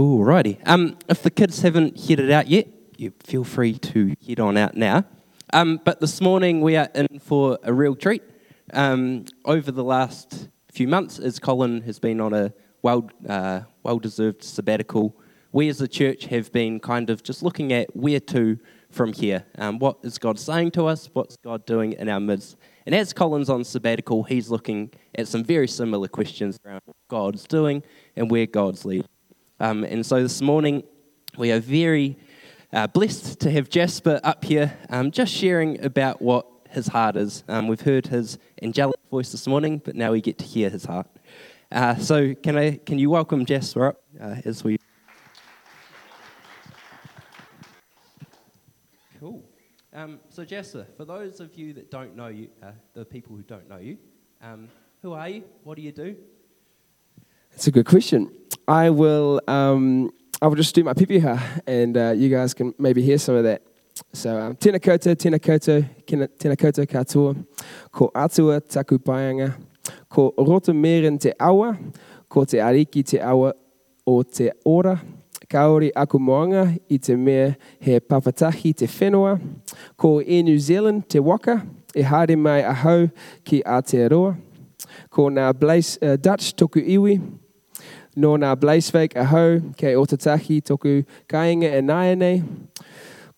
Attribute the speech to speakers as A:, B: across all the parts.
A: Alrighty. Um, if the kids haven't headed out yet, you feel free to head on out now. Um, but this morning we are in for a real treat. Um, over the last few months, as Colin has been on a well, uh, well-deserved sabbatical, we as a church have been kind of just looking at where to from here. Um, what is God saying to us? What's God doing in our midst? And as Colin's on sabbatical, he's looking at some very similar questions around what God's doing and where God's leading. Um, and so this morning, we are very uh, blessed to have Jasper up here um, just sharing about what his heart is. Um, we've heard his angelic voice this morning, but now we get to hear his heart. Uh, so, can, I, can you welcome Jasper up uh, as we. Cool. Um, so, Jasper, for those of you that don't know you, uh, the people who don't know you, um, who are you? What do you do?
B: That's a good question. I will. Um, I will just do my pepeha, and uh, you guys can maybe hear some of that. So, um, tēnā koutou, tēnā koutou, tēnā koutou katoa, ko atua taku paianga, ko roto meren te awa, ko te ariki te awa o te ora, kaori aku moanga i te mea he papatahi te whenua, ko e New Zealand te waka, e haere mai ahau ki Aotearoa, ko ngā Blaise, uh, Dutch toku iwi, no ngā Bleiswijk ahau kei Otautahi toku kainga e nāianei,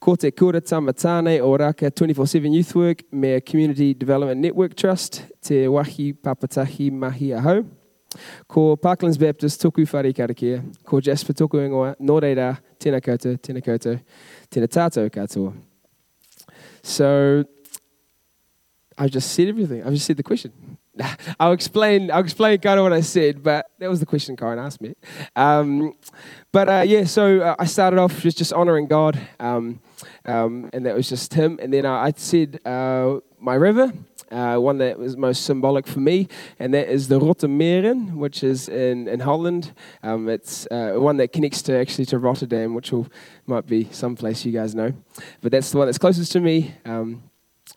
B: ko te kura tamatāne o Raka 24-7 Youth Work me Community Development Network Trust, te wahi papatahi mahi ahau. Ko Parklands Baptist toku whare karakia, ko Jasper toku ingoa, no reira, tēnā koutou, tēnā koutou, tēnā tātou katoa. So, I've just said everything. I've just said the question. I'll explain. I'll explain kind of what I said, but that was the question Karen asked me. Um, but uh, yeah, so uh, I started off just just honoring God, um, um, and that was just Him. And then I, I said uh, my river, uh, one that was most symbolic for me, and that is the Rotterdam, which is in in Holland. Um, it's uh, one that connects to actually to Rotterdam, which will, might be some place you guys know, but that's the one that's closest to me.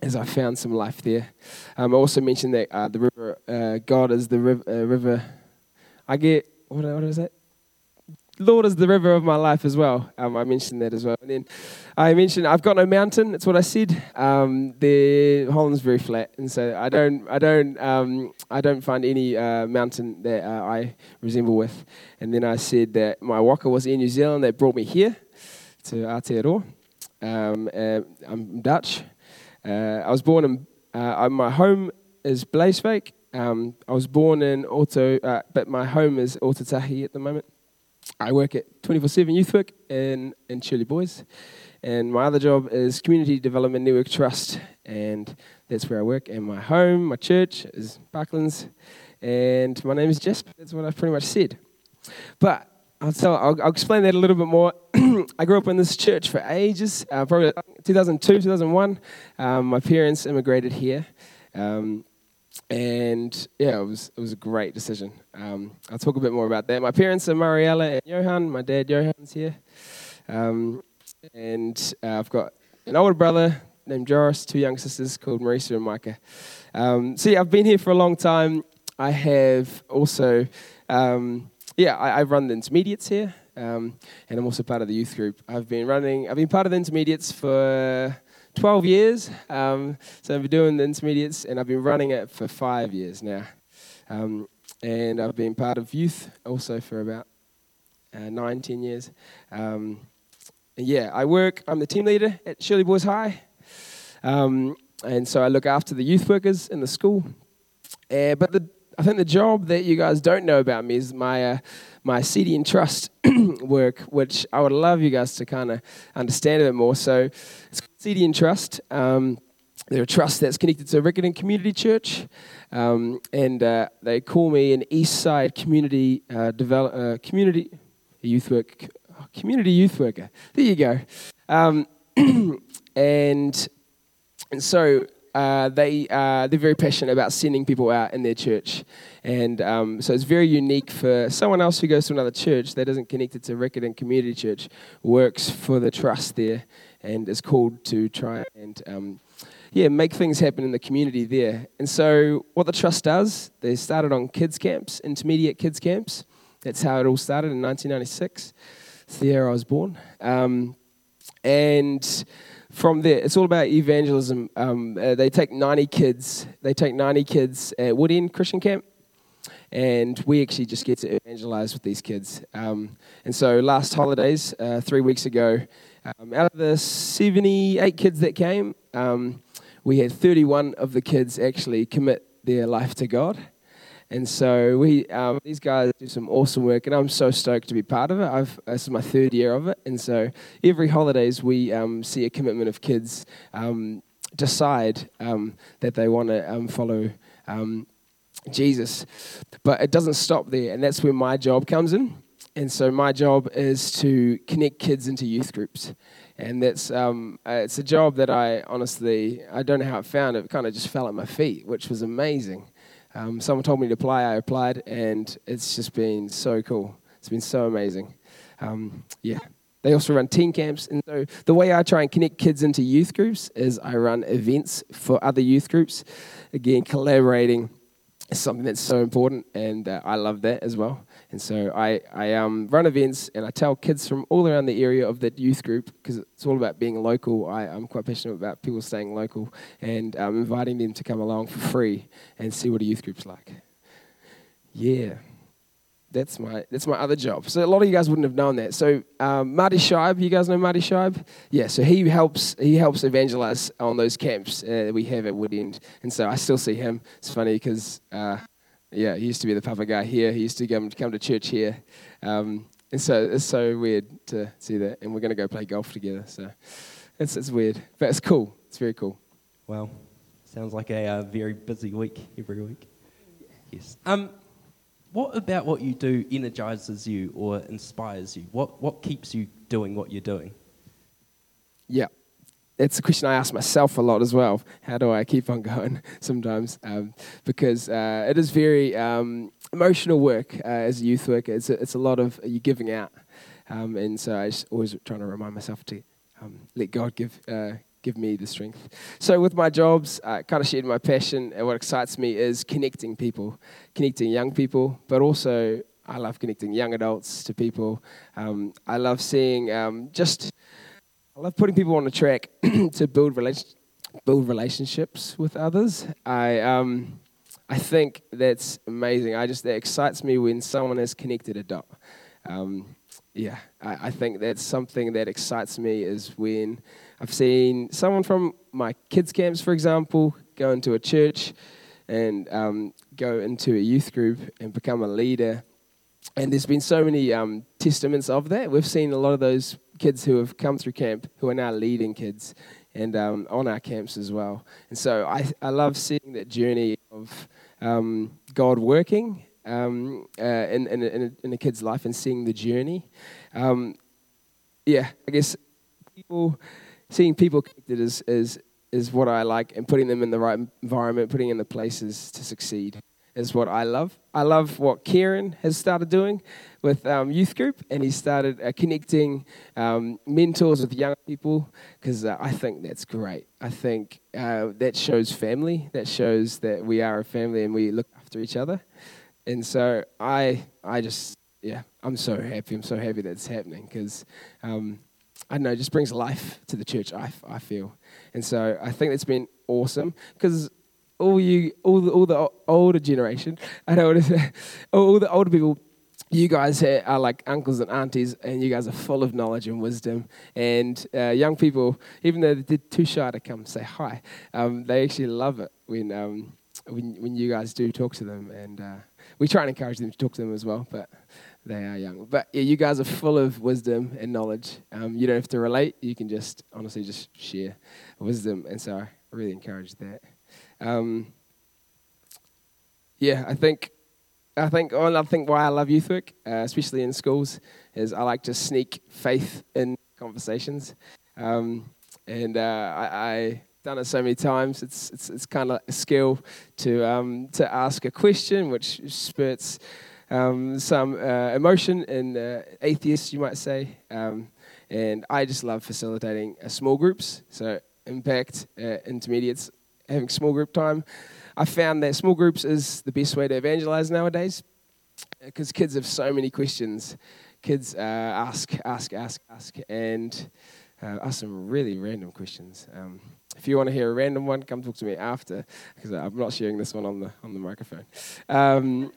B: As I found some life there. Um, I also mentioned that uh, the river, uh, God is the riv- uh, river. I get, what, what is that? Lord is the river of my life as well. Um, I mentioned that as well. And then I mentioned I've got no mountain. That's what I said. Um, the Holland's very flat, and so I don't, I don't, um, I don't find any uh, mountain that uh, I resemble with. And then I said that my waka was in New Zealand that brought me here to Aotearoa. Um, uh, I'm Dutch, uh, I was born in, uh, my home is Bleiswijk. Um, I was born in Auto, uh, but my home is Otautahi at the moment. I work at 24 7 Youth Work in, in Shirley Boys. And my other job is Community Development Network Trust, and that's where I work. And my home, my church, is Parklands. And my name is Jasper. That's what I've pretty much said. But I'll, tell, I'll, I'll explain that a little bit more. I grew up in this church for ages, uh, probably 2002, 2001. Um, my parents immigrated here. Um, and yeah, it was, it was a great decision. Um, I'll talk a bit more about that. My parents are Mariella and Johan. My dad, Johan's here. Um, and uh, I've got an older brother named Joris, two young sisters called Marisa and Micah. Um, so yeah, I've been here for a long time. I have also um, yeah, I, I run the intermediates here, um, and I'm also part of the youth group. I've been running, I've been part of the intermediates for 12 years. Um, so I've been doing the intermediates, and I've been running it for five years now. Um, and I've been part of youth also for about uh, nine, ten years. Um, yeah, I work, I'm the team leader at Shirley Boys High. Um, and so I look after the youth workers in the school. Uh, but the I think the job that you guys don't know about me is my uh, my CDN trust work, which I would love you guys to kind of understand a bit more. So, it's CDN trust. Um, they're a trust that's connected to Riccarton Community Church, um, and uh, they call me an East Side Community uh, develop uh, community youth work community youth worker. There you go. Um, and and so uh, they uh, they're very passionate about sending people out in their church, and um, so it's very unique for someone else who goes to another church that isn't connected to Riccarton Community Church, works for the trust there, and is called to try and um, yeah make things happen in the community there. And so what the trust does, they started on kids camps, intermediate kids camps. That's how it all started in 1996. It's the year I was born. Um, and from there, it's all about evangelism. Um, uh, they take 90 kids. They take 90 kids at Woodend Christian Camp, and we actually just get to evangelize with these kids. Um, and so, last holidays, uh, three weeks ago, um, out of the 78 kids that came, um, we had 31 of the kids actually commit their life to God. And so we, um, these guys do some awesome work, and I'm so stoked to be part of it. I've, this is my third year of it, and so every holidays we um, see a commitment of kids um, decide um, that they want to um, follow um, Jesus, but it doesn't stop there, and that's where my job comes in. And so my job is to connect kids into youth groups and that's um, uh, it's a job that I honestly I don't know how it found it. Kind of just fell at my feet, which was amazing. Um, someone told me to apply, I applied, and it's just been so cool. It's been so amazing. Um, yeah. They also run teen camps, and so the way I try and connect kids into youth groups is I run events for other youth groups. Again, collaborating is something that's so important, and uh, I love that as well. And so I, I um, run events and I tell kids from all around the area of that youth group, because it's all about being local. I, I'm quite passionate about people staying local and um, inviting them to come along for free and see what a youth group's like. Yeah. That's my, that's my other job. So a lot of you guys wouldn't have known that. So um, Marty Scheib, you guys know Marty Scheib? Yeah, so he helps he helps evangelize on those camps uh, we have at Woodend, And so I still see him. It's funny because uh, yeah, he used to be the papa guy here. He used to come, come to church here. Um, and so it's so weird to see that. And we're going to go play golf together. So it's, it's weird, but it's cool. It's very cool.
A: Well, sounds like a uh, very busy week every week. Yes. Um, what about what you do energizes you or inspires you? What, what keeps you doing what you're doing?
B: Yeah it's a question I ask myself a lot as well. How do I keep on going sometimes? Um, because uh, it is very um, emotional work uh, as a youth worker. It's a, it's a lot of you giving out. Um, and so I just always trying to remind myself to um, let God give, uh, give me the strength. So with my jobs, I kind of shared my passion. And what excites me is connecting people, connecting young people, but also I love connecting young adults to people. Um, I love seeing um, just I love putting people on the track to build relation, build relationships with others. I um, I think that's amazing. I just that excites me when someone has connected a dot. Um, yeah, I, I think that's something that excites me is when I've seen someone from my kids' camps, for example, go into a church and um, go into a youth group and become a leader. And there's been so many um, testaments of that. We've seen a lot of those kids who have come through camp who are now leading kids and um, on our camps as well. And so I, I love seeing that journey of um, God working um, uh, in, in, in, a, in, a, kid's life and seeing the journey. Um, yeah, I guess people, seeing people connected is, is, is what I like and putting them in the right environment, putting in the places to succeed is what I love. I love what Kieran has started doing with um, youth group, and he started uh, connecting um, mentors with young people because uh, I think that's great. I think uh, that shows family. That shows that we are a family and we look after each other. And so I, I just, yeah, I'm so happy. I'm so happy that it's happening because. Um, I don't know, it just brings life to the church, I, I feel. And so I think it's been awesome because all you, all the, all the older generation, I know what it all the older people, you guys are like uncles and aunties, and you guys are full of knowledge and wisdom. And uh, young people, even though they're too shy to come say hi, um, they actually love it when, um, when, when you guys do talk to them. And uh, we try and encourage them to talk to them as well, but they are young. But yeah, you guys are full of wisdom and knowledge. Um, you don't have to relate, you can just honestly just share wisdom. And so I really encourage that. Um, yeah, I think I think well, I think why I love youth work, uh, especially in schools, is I like to sneak faith in conversations, um, and uh, I done it so many times. It's it's, it's kind of a skill to um, to ask a question which spurts um, some uh, emotion in uh, atheists, you might say. Um, and I just love facilitating uh, small groups, so impact uh, intermediates having small group time. I found that small groups is the best way to evangelize nowadays. because kids have so many questions. Kids uh, ask, ask, ask, ask, and uh, ask some really random questions. Um, if you want to hear a random one, come talk to me after, because I'm not sharing this one on the on the microphone. Um,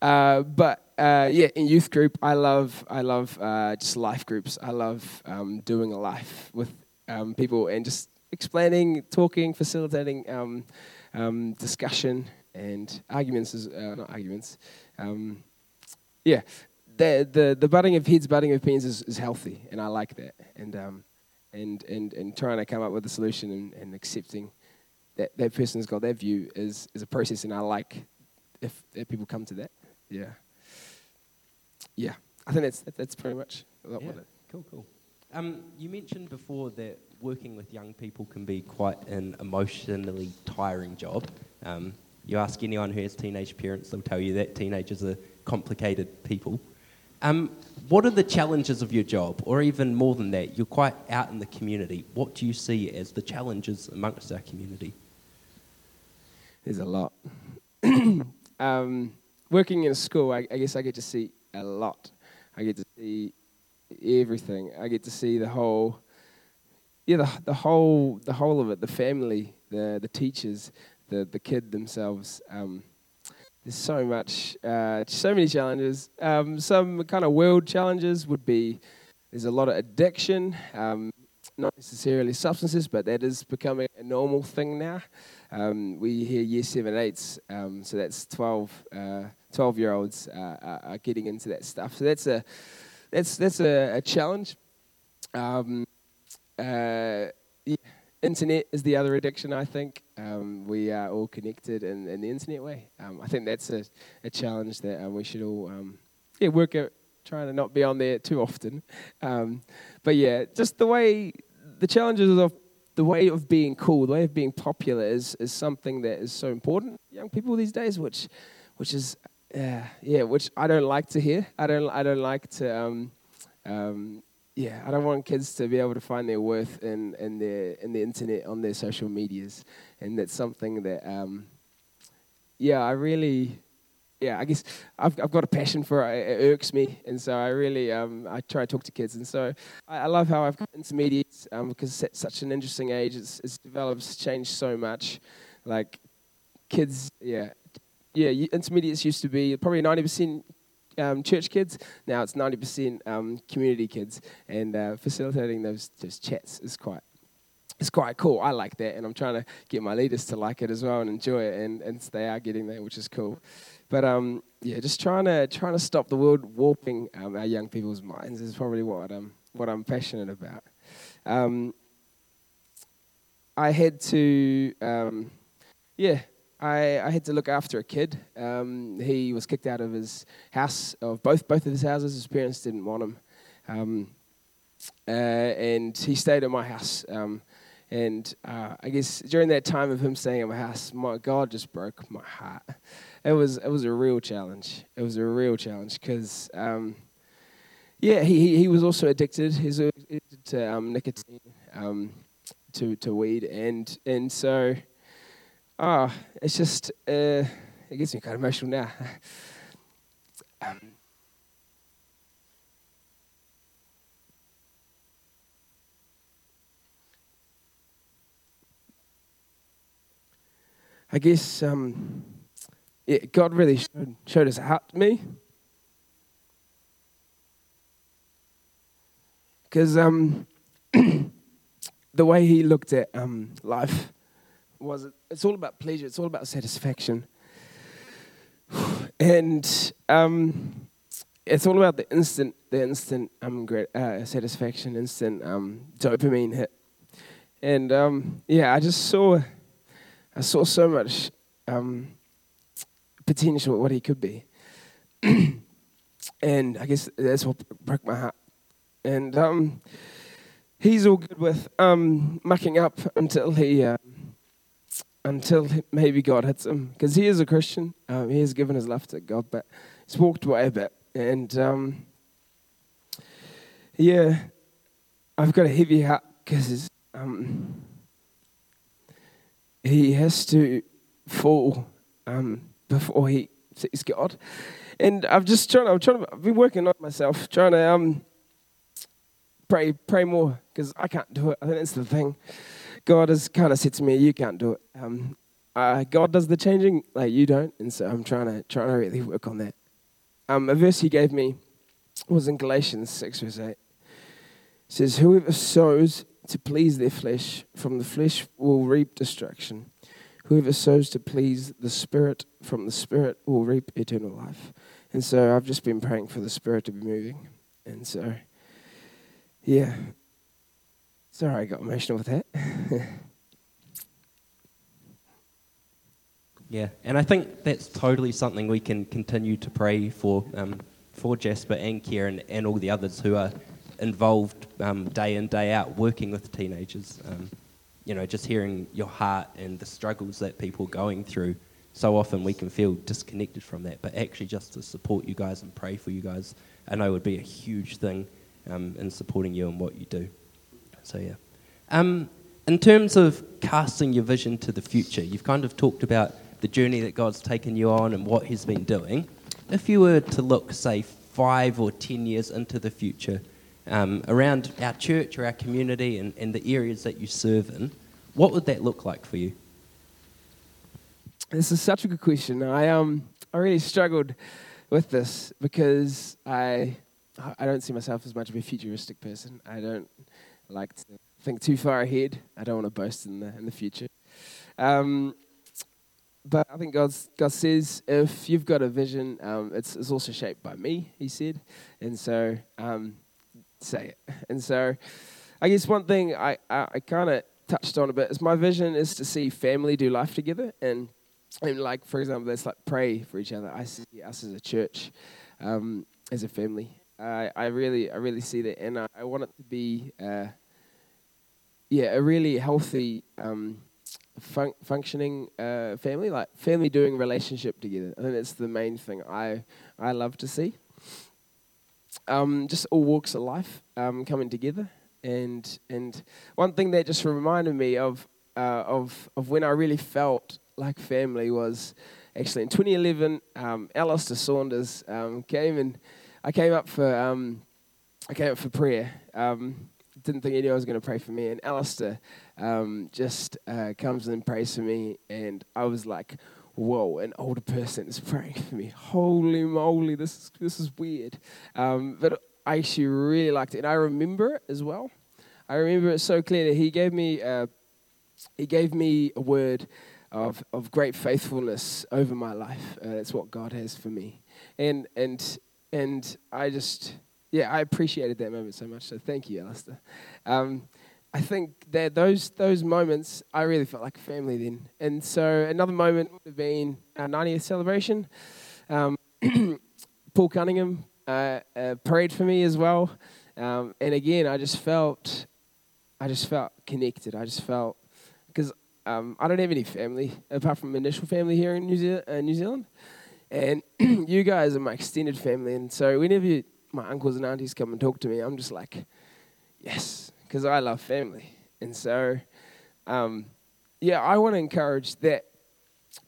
B: uh, but uh, yeah, in youth group, I love I love uh, just life groups. I love um, doing a life with um, people and just explaining, talking, facilitating um, um discussion and arguments. Is, uh, not arguments. Um, yeah, the, the the butting of heads, butting of pens is, is healthy, and I like that. And um, and and and trying to come up with a solution and, and accepting that that person's got their view is is a process, and I like if, if people come to that. Yeah. Yeah. I think that's that's pretty much
A: yeah. Cool, cool. Um, you mentioned before that working with young people can be quite an emotionally tiring job. Um, you ask anyone who has teenage parents, they'll tell you that teenagers are complicated people. Um, what are the challenges of your job, or even more than that? You're quite out in the community. What do you see as the challenges amongst our community?
B: There's a lot. um, working in a school, I, I, guess I get to see a lot. I get to see everything. I get to see the whole, yeah, the, the whole, the whole of it. The family, the the teachers, the the kid themselves. Um, there's so much, uh, so many challenges. Um, some kind of world challenges would be there's a lot of addiction. Um, not necessarily substances, but that is becoming a normal thing now. Um, we hear year seven, eights, um, so that's 12, uh, 12 year olds uh, are getting into that stuff. So that's a, that's, that's a, a challenge. Um. Internet is the other addiction, I think. Um, we are all connected in, in the internet way. Um, I think that's a, a challenge that uh, we should all um, yeah, work at trying to not be on there too often. Um, but yeah, just the way, the challenges of the way of being cool, the way of being popular is, is something that is so important young people these days, which, which is, uh, yeah, which I don't like to hear. I don't, I don't like to, um, um, yeah, I don't want kids to be able to find their worth in, in, their, in the internet, on their social medias. And that's something that, um, yeah, I really, yeah, I guess I've, I've got a passion for it. It irks me, and so I really um, I try to talk to kids, and so I, I love how I've got intermediates um, because it's such an interesting age, it's, it's developed, changed so much. Like kids, yeah, yeah, intermediates used to be probably ninety percent um, church kids. Now it's ninety percent um, community kids, and uh, facilitating those just chats is quite it's quite cool. I like that, and I'm trying to get my leaders to like it as well and enjoy it, and, and they are getting that, which is cool. But um, yeah, just trying to trying to stop the world warping um, our young people's minds is probably what I'm what I'm passionate about. Um, I had to, um, yeah, I, I had to look after a kid. Um, he was kicked out of his house, of both both of his houses. His parents didn't want him, um, uh, and he stayed at my house. Um, and uh, I guess during that time of him staying at my house, my God just broke my heart it was it was a real challenge. It was a real challenge because, um, yeah, he, he was also addicted. He's addicted to um, nicotine, um, to to weed, and and so, ah, it's just uh, it gets me kind of emotional now. Um, I guess um, it, God really showed, showed his heart to me. Because um, the way he looked at um, life was it it's all about pleasure, it's all about satisfaction. And um, it's all about the instant, the instant um, great, uh, satisfaction, instant um, dopamine hit. And um, yeah, I just saw, I saw so much um, potential what he could be. and I guess that's what broke my heart. And um, he's all good with um, mucking up until he, uh, until maybe God hits him, because he is a Christian. Um, he has given his life to God, but he's walked away a bit. And um, yeah, I've got a heavy heart because um, he has to fall um, before he sees God. And I've just trying. I'm trying. I've been working on myself, trying to um, pray, pray more, because I can't do it. I think that's the thing. God has kind of said to me, "You can't do it." Um, uh, God does the changing, like you don't, and so I'm trying to trying to really work on that. Um, a verse He gave me was in Galatians six verse eight. It says, "Whoever sows to please their flesh, from the flesh will reap destruction. Whoever sows to please the Spirit, from the Spirit will reap eternal life." And so I've just been praying for the Spirit to be moving, and so yeah. Sorry, I got emotional with that.
A: Yeah, and I think that's totally something we can continue to pray for, um, for Jasper and Kieran and all the others who are involved um, day in, day out, working with teenagers. Um, you know, just hearing your heart and the struggles that people are going through. So often we can feel disconnected from that, but actually just to support you guys and pray for you guys, I know would be a huge thing um, in supporting you and what you do. So, yeah. Um, in terms of casting your vision to the future, you've kind of talked about the journey that God's taken you on and what He's been doing. If you were to look, say, five or ten years into the future, um, around our church or our community and, and the areas that you serve in, what would that look like for you?
B: This is such a good question. I um I really struggled with this because I I don't see myself as much of a futuristic person. I don't like to think too far ahead. I don't want to boast in the in the future. Um, but I think God's, God says if you've got a vision, um, it's, it's also shaped by me, he said. And so, um, say it. And so, I guess one thing I, I, I kind of touched on a bit is my vision is to see family do life together. And, and like, for example, let's like pray for each other. I see us as a church, um, as a family. I, I really, I really see that. And I, I want it to be, uh, yeah, a really healthy, um, fun- functioning uh, family, like family doing relationship together. I think that's the main thing I I love to see. Um, just all walks of life um, coming together, and and one thing that just reminded me of uh, of of when I really felt like family was actually in 2011. Um, Alistair Saunders um, came and I came up for um, I came up for prayer. Um, didn't think anyone was going to pray for me, and Alistair um, just uh, comes and prays for me, and I was like, "Whoa, an older person is praying for me! Holy moly, this is this is weird." Um, but I actually really liked it, and I remember it as well. I remember it so clearly. He gave me uh, he gave me a word of of great faithfulness over my life. Uh, that's what God has for me, and and and I just yeah I appreciated that moment so much. So thank you, Alistair. Um, I think that those those moments, I really felt like family then. And so another moment would have been our 90th celebration. Um, Paul Cunningham uh, uh, prayed for me as well, um, and again, I just felt, I just felt connected. I just felt because um, I don't have any family apart from initial family here in New, uh, New Zealand. and you guys are my extended family. And so whenever you, my uncles and aunties come and talk to me, I'm just like, yes, because I love family. And so, um, yeah, I want to encourage that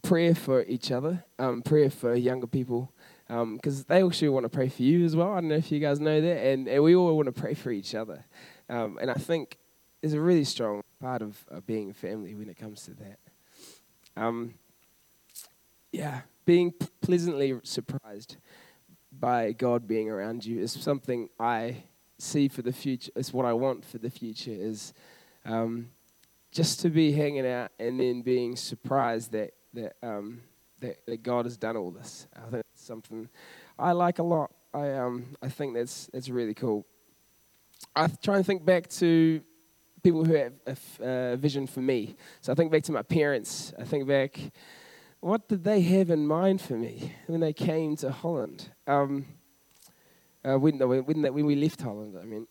B: prayer for each other, um, prayer for younger people, because um, they also want to pray for you as well. I don't know if you guys know that. And, and we all want to pray for each other. Um, and I think there's a really strong part of being a family when it comes to that. Um, yeah, being pleasantly surprised by God being around you is something I see for the future, It's what I want for the future, is um, just to be hanging out and then being surprised that that, um, that, that God has done all this. I think that's something I like a lot. I um I think that's that's really cool. I try and think back to people who have a, a vision for me. So I think back to my parents. I think back, what did they have in mind for me when they came to Holland? Um, uh, when, when, when we left Holland, I mean.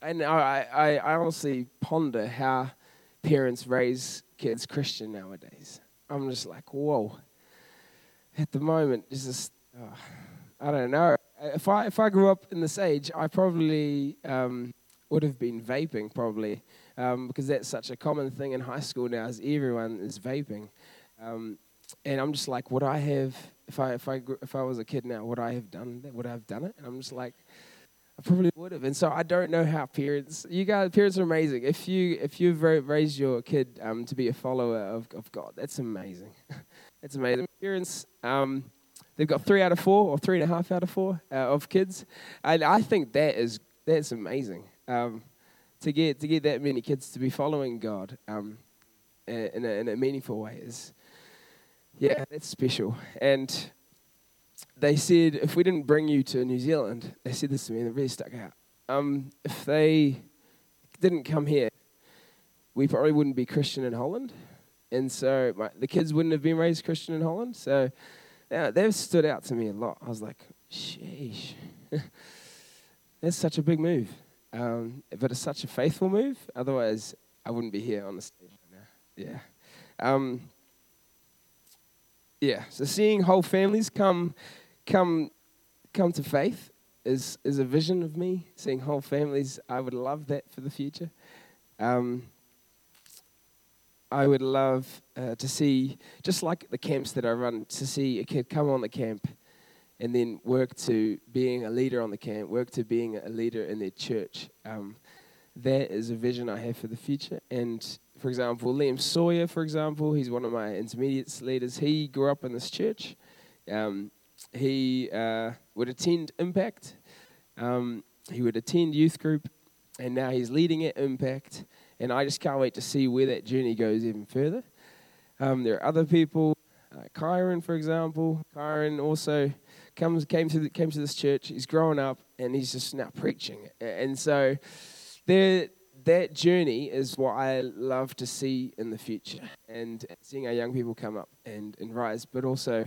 B: And I, I, I honestly ponder how parents raise kids Christian nowadays. I'm just like, whoa. At the moment, it's just, oh, I don't know. If I, if I grew up in this age, I probably um, would have been vaping, probably, um, because that's such a common thing in high school now, is everyone is vaping. Um, and I'm just like, would I have if I if I if I was a kid now, would I have done that? Would I have done it? And I'm just like, I probably would have. And so I don't know how parents. You guys, parents are amazing. If you if you've raised your kid um, to be a follower of of God, that's amazing. that's amazing. Parents. Um, They've got three out of four or three and a half out of four uh, of kids, and I think that is that's amazing. Um, to get to get that many kids to be following God um, in, a, in a meaningful way is, yeah, that's special. And they said if we didn't bring you to New Zealand, they said this to me and it really stuck out. Um, if they didn't come here, we probably wouldn't be Christian in Holland, and so my, the kids wouldn't have been raised Christian in Holland. So yeah, they've stood out to me a lot. I was like, sheesh. That's such a big move. Um, but it's such a faithful move. Otherwise, I wouldn't be here on the stage right now. Yeah. Um, yeah. So seeing whole families come, come, come to faith is is a vision of me. Seeing whole families, I would love that for the future. Um, I would love uh, to see, just like the camps that I run, to see a kid come on the camp and then work to being a leader on the camp, work to being a leader in their church. Um, that is a vision I have for the future. And for example, Liam Sawyer, for example, he's one of my intermediates leaders. He grew up in this church. Um, he uh, would attend Impact. Um, he would attend youth group, and now he's leading at Impact and I just can't wait to see where that journey goes even further. Um, there are other people, uh, Kyron, for example. Kyron also comes came to the, came to this church. He's growing up, and he's just now preaching. And so, there that journey is what I love to see in the future, and seeing our young people come up and, and rise, but also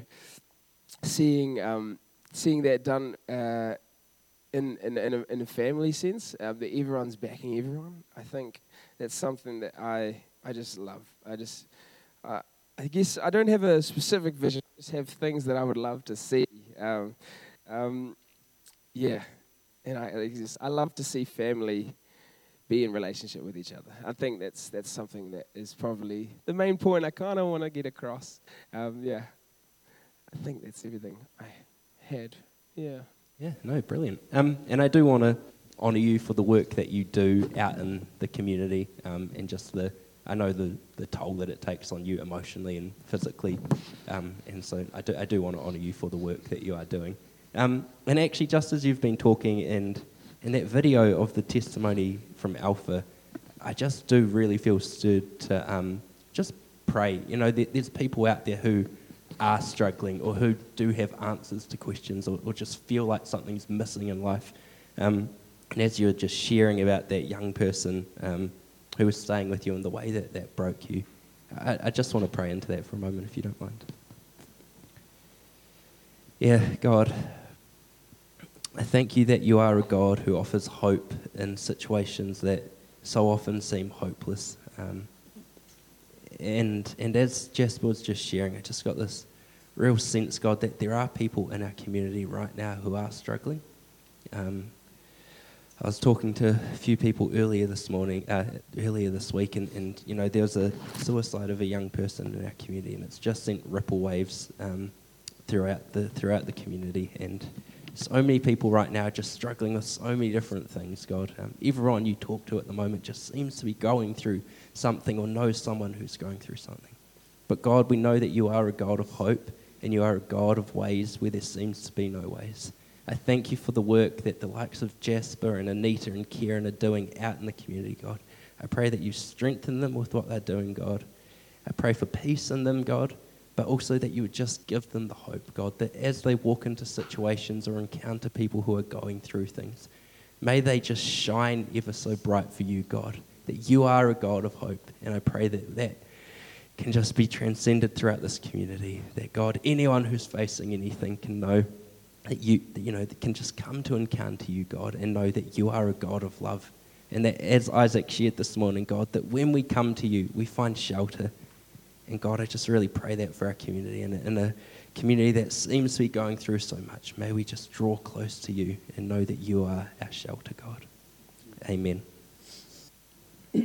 B: seeing um, seeing that done. Uh, in, in, in, a, in a family sense, uh, that everyone's backing everyone. I think that's something that I I just love. I just uh, I guess I don't have a specific vision. I just have things that I would love to see. Um, um, yeah, and I I, just, I love to see family be in relationship with each other. I think that's that's something that is probably the main point I kind of want to get across. Um, yeah, I think that's everything I had. Yeah.
A: Yeah. No. Brilliant. Um, and I do want to honour you for the work that you do out in the community um, and just the I know the, the toll that it takes on you emotionally and physically, um, and so I do, I do want to honour you for the work that you are doing. Um, and actually, just as you've been talking, and in that video of the testimony from Alpha, I just do really feel stirred to um, just pray. You know, there, there's people out there who are struggling or who do have answers to questions or, or just feel like something's missing in life. Um, and as you were just sharing about that young person um, who was staying with you and the way that that broke you, I, I just want to pray into that for a moment, if you don't mind. Yeah, God, I thank you that you are a God who offers hope in situations that so often seem hopeless. Um, and, and as Jasper was just sharing, I just got this real sense, God, that there are people in our community right now who are struggling. Um, I was talking to a few people earlier this morning, uh, earlier this week, and, and, you know there was a suicide of a young person in our community, and it's just sent ripple waves um, throughout the throughout the community, and so many people right now just struggling with so many different things. God, um, everyone you talk to at the moment just seems to be going through something or knows someone who's going through something. But God, we know that you are a God of hope, and you are a God of ways where there seems to be no ways. I thank you for the work that the likes of Jasper and Anita and Kieran are doing out in the community, God. I pray that you strengthen them with what they're doing, God. I pray for peace in them, God, but also that you would just give them the hope, God, that as they walk into situations or encounter people who are going through things, may they just shine ever so bright for you, God, that you are a God of hope. And I pray that that can just be transcended throughout this community, that God, anyone who's facing anything can know that you, you know, that can just come to encounter you, God, and know that you are a God of love. And that, as Isaac shared this morning, God, that when we come to you, we find shelter. And God, I just really pray that for our community and in a community that seems to be going through so much. May we just draw close to you and know that you are our shelter, God. Amen.